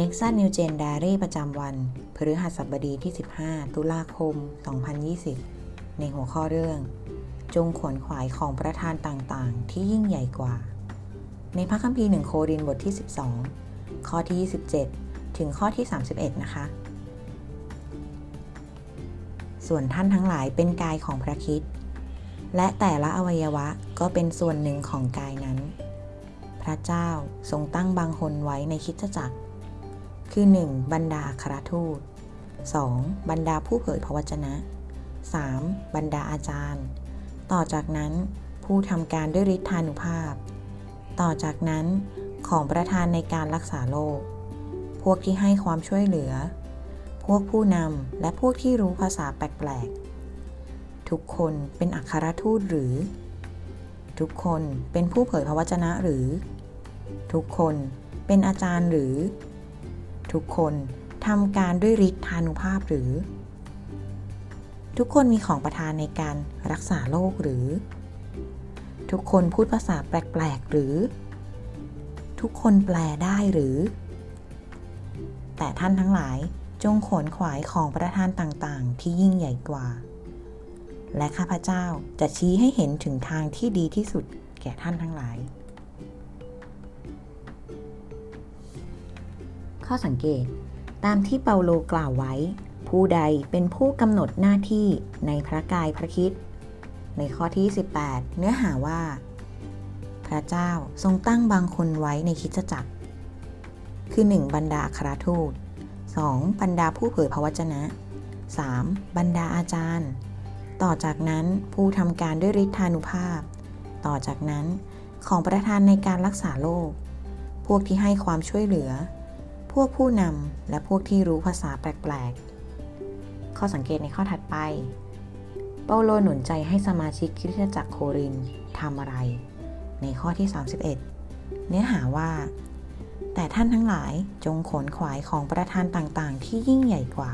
Nexa New Gen Diary ประจำวันพฤหัสบดีที่ 15 ตุลาคม 2020 ในหัวข้อเรื่อง จงขวนขวายของประธานต่างๆ ที่ยิ่งใหญ่กว่า ในพระคัมภีร์หนึ่งโครินบทที่ 12 ข้อที่ 27 ถึงข้อที่ 31 นะคะ ส่วนท่านทั้งหลายเป็นกายของพระคิดและแต่ละอวัยวะก็เป็นส่วนหนึ่งของกายนั้น พระเจ้าทรงตั้งบางคนไว้ในคิดจักร คือ 1. บรรดาอัครทูต 2. บรรดาผู้เผยพระวจนะ 3. บรรดาอาจารย์ ต่อจากนั้นผู้ทำการด้วยฤทธานุภาพ ต่อจากนั้นของประธานในการรักษาโรคพวกที่ให้ความช่วยเหลือ พวกผู้นำและพวกที่รู้ภาษาแปลกๆ ทุกคนเป็นอัครทูตหรือ ทุกคนเป็นผู้เผยพระวจนะหรือ ทุกคนเป็นอาจารย์หรือ ทุกคนทำการด้วยฤทธานุภาพหรือ ทุกคนมีของประทานในการรักษาโรคหรือ ทุกคนพูดภาษาแปลกๆหรือ ทุกคนแปลได้หรือ แต่ท่านทั้งหลายจงขนขวายของประธานต่างๆ ที่ยิ่งใหญ่กว่า และข้าพเจ้าจะชี้ให้เห็นถึงทางที่ดีที่สุดแก่ท่านทั้งหลาย ข้อสังเกต ตามที่เปาโลกล่าวไว้ ผู้ใดเป็นผู้กำหนดหน้าที่ในพระกายพระคิด ในข้อที่ 18 เนื้อหาว่า พระเจ้าทรงตั้งบางคนไว้ในคิดจักร คือ 1. บรรดาคราทูต 2. บรรดาผู้เผยพระวจนะ 3. บรรดาอาจารย์ ต่อจากนั้นผู้ทำการด้วยฤทธานุภาพ ต่อจากนั้นของประธานในการรักษาโรคพวกที่ให้ความช่วยเหลือ วกผู้นำและพวกที่รู้ภาษาแปลกๆ ข้อสังเกตในข้อถัดไป เปาโลหนุนใจให้สมาชิกคริสตจักรโครินทำอะไร ในข้อที่ 31 เนื้อหาว่า แต่ท่านทั้งหลายจงขนขวายของประธานต่างๆ ที่ยิ่งใหญ่กว่า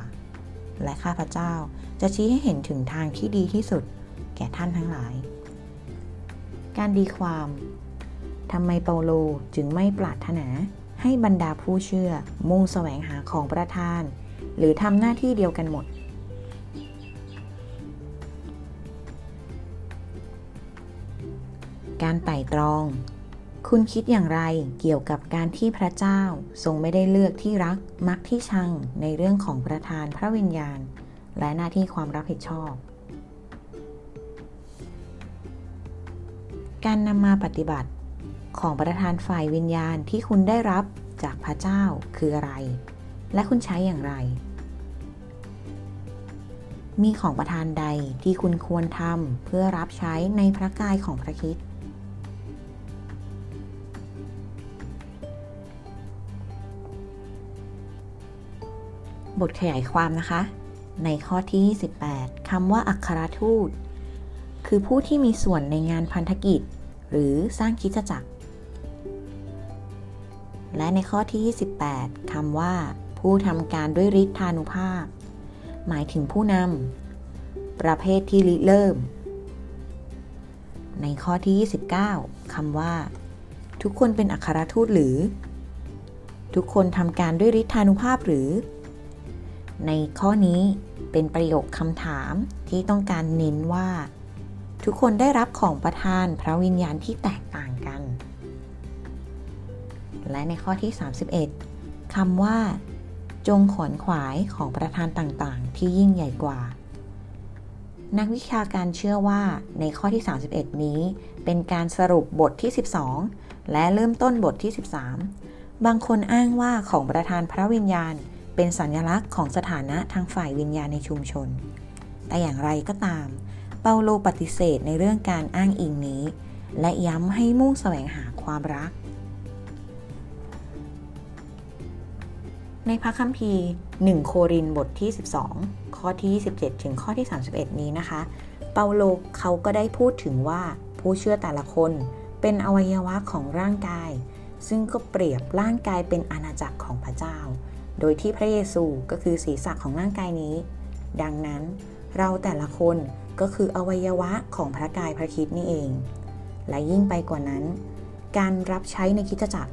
และข้าพเจ้าจะชี้ให้เห็นถึงทางที่ดีที่สุด แก่ท่านทั้งหลาย การดีความทำไมเปาโลจึงไม่ปรารถนา ให้บรรดาผู้เชื่อมุ่งแสวงหาของประธาน หรือทำหน้าที่เดียวกันหมด การไต่ตรอง คุณคิดอย่างไรเกี่ยวกับการที่พระเจ้าทรงไม่ได้เลือกที่รักมักที่ชังในเรื่องของประธานพระวิญญาณ และหน้าที่ความรับผิดชอบ การนำมาปฏิบัติ ของประธานฝ่ายวิญญาณที่คุณได้รับจากพระเจ้าคืออะไร และคุณใช้อย่างไร มีของประธานใดที่คุณควรทำเพื่อรับใช้ในพระกายของพระคิดบทขยายความนะคะ ในข้อที่ 28คำว่าอัครทูต คือผู้ที่มีส่วนในงานพันธกิจ หรือสร้างคิดจักร และในข้อที่ 28คำว่า ผู้ทำการด้วยฤทธานุภาพ หมายถึงผู้นำประเภทที่ริเริ่ม ในข้อที่ 29คำว่า ทุกคนเป็นอัครทูตหรือ ทุกคนทำการด้วยฤทธานุภาพหรือ ในข้อนี้เป็นประโยคคำถามที่ต้องการเน้นว่า ทุกคนได้รับของประทานพระวิญญาณที่แตก และในข้อที่ 31คำว่า จงขนขวายของประธานต่างๆ ที่ยิ่งใหญ่กว่า นักวิชาการเชื่อว่าในข้อที่ 31 นี้ เป็นการสรุปบทที่ 12 และเริ่มต้นบทที่ 13 บางคนอ้างว่าของประธานพระวิญญาณ เป็นสัญลักษณ์ของสถานะทางฝ่ายวิญญาณในชุมชน แต่อย่างไรก็ตาม เปาโลปฏิเสธในเรื่องการอ้างอิงนี้และย้ำให้มุ่งแสวงหาความรัก ในพระคัมภีร์ 1 โครินบทที่ 12 ข้อที่ 27 ถึงข้อที่ 31 นี้นะคะ เปาโลเขาก็ได้พูดถึงว่าผู้เชื่อแต่ละคนเป็นอวัยวะของร่างกาย ซึ่งก็เปรียบร่างกายเป็นอาณาจักรของพระเจ้า โดยที่พระเยซูก็คือศีรษะของร่างกายนี้ ดังนั้นเราแต่ละคนก็คืออวัยวะของพระกายพระคิดนี่เอง และยิ่งไปกว่านั้น การรับใช้ในคิดจักร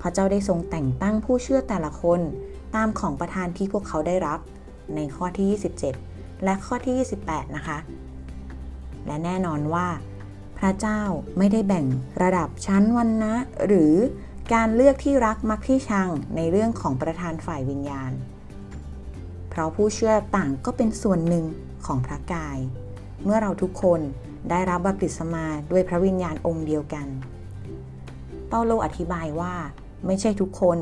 พระเจ้าได้ทรงแต่งตั้งผู้เชื่อแต่ละคนตามของประทานที่พวกเขาได้รับในข้อที่ 27 และข้อที่ 28 นะคะ และแน่นอนว่า พระเจ้าไม่ได้แบ่งระดับชั้นวันนะหรือการเลือกที่รักมักที่ชังในเรื่องของประธานฝ่ายวิญญาณ เพราะผู้เชื่อต่างก็เป็นส่วนหนึ่งของพระกาย เมื่อเราทุกคนได้รับบัพติศมาด้วยพระวิญญาณองค์เดียวกัน เปาโลอธิบายว่า ไม่ใช่ทุกคน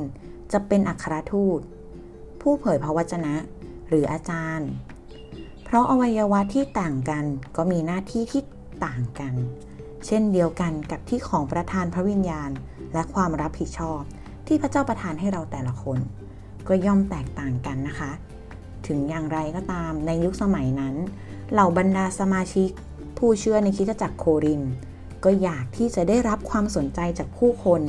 จะเป็นอัครทูต ผู้เผยพระวจนะ หรืออาจารย์ เพราะอวัยวะที่ต่างกันก็มีหน้าที่ที่ต่างกัน เช่นเดียวกันกับที่ของประธานพระวิญญาณ และความรับผิดชอบที่พระเจ้าประทานให้เราแต่ละคน ก็ย่อมแตกต่างกันนะคะ ถึงอย่างไรก็ตามในยุคสมัยนั้น เหล่าบรรดาสมาชิก ผู้เชื่อในคิดจักรโคริน ก็อยากที่จะได้รับความสนใจจากผู้คน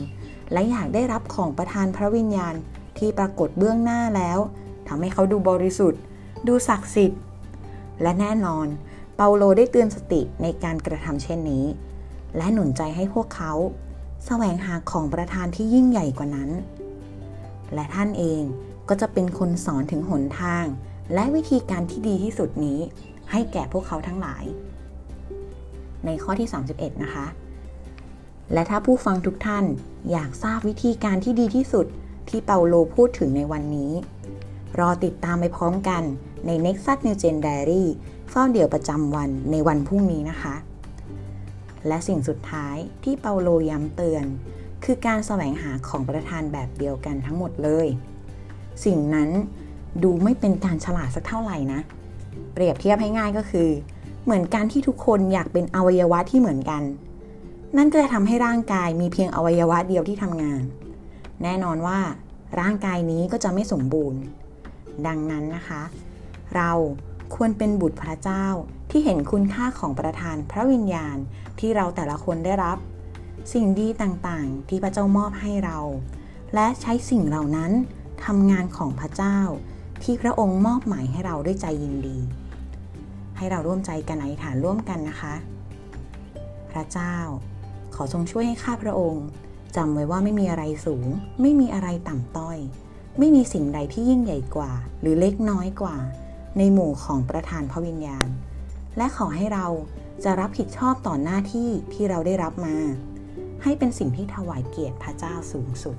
และอยากได้รับของประทานพระวิญญาณที่ปรากฏเบื้องหน้าแล้วทำให้เขาดูบริสุทธิ์ ดูศักดิ์สิทธิ์ และแน่นอน เปาโลได้เตือนสติในการกระทำเช่นนี้ และหนุนใจให้พวกเขาแสวงหาของประทานที่ยิ่งใหญ่กว่านั้น และท่านเองก็จะเป็นคนสอนถึงหนทาง และวิธีการที่ดีที่สุดนี้ ให้แก่พวกเขาทั้งหลาย ในข้อที่ 31 นะคะ และถ้าผู้ฟังทุกท่านอยากทราบวิธีการที่ดีที่สุดที่เปาโลพูดถึงในวันนี้ รอติดตามไปพร้อมกันใน Nexus New Gen Diary เฝ้าเดี่ยวประจำวันในวันพรุ่งนี้นะคะ และสิ่งสุดท้ายที่เปาโลย้ำเตือน คือการแสวงหาของประทานแบบเดียวกันทั้งหมดเลย สิ่งนั้นดูไม่เป็นการฉลาดสักเท่าไหร่นะ เปรียบเทียบให้ง่ายก็คือ เหมือนการที่ทุกคนอยากเป็นอวัยวะที่เหมือนกัน นั่นก็จะทำให้ร่างกายมีเพียงอวัยวะเดียวที่ทำงาน แน่นอนว่า ร่างกายนี้ก็จะไม่สมบูรณ์ ดังนั้นนะคะ เราควรเป็นบุตรพระเจ้าที่เห็นคุณค่าของประทานพระวิญญาณที่เราแต่ละคนได้รับ สิ่งดีต่างๆ ที่พระเจ้ามอบให้เรา และใช้สิ่งเหล่านั้นทำงานของพระเจ้า ที่พระองค์มอบหมายให้เราด้วยใจยินดี ให้เราร่วมใจกันอธิษฐานร่วมกันนะคะ พระเจ้า อทรงช่วยให้ข้าพระองค์จำไว้ว่าไม่มีอะไรสูง ไม่มีอะไรต่ำต้อย ไม่มีสิ่งใดที่ยิ่งใหญ่กว่า หรือเล็กน้อยกว่า ในหมู่ของประธานพระวิญญาณ และขอให้เราจะรับผิดชอบต่อหน้าที่ที่เราได้รับมา ให้เป็นสิ่งที่ถวายเกียรติพระเจ้าสูงสุด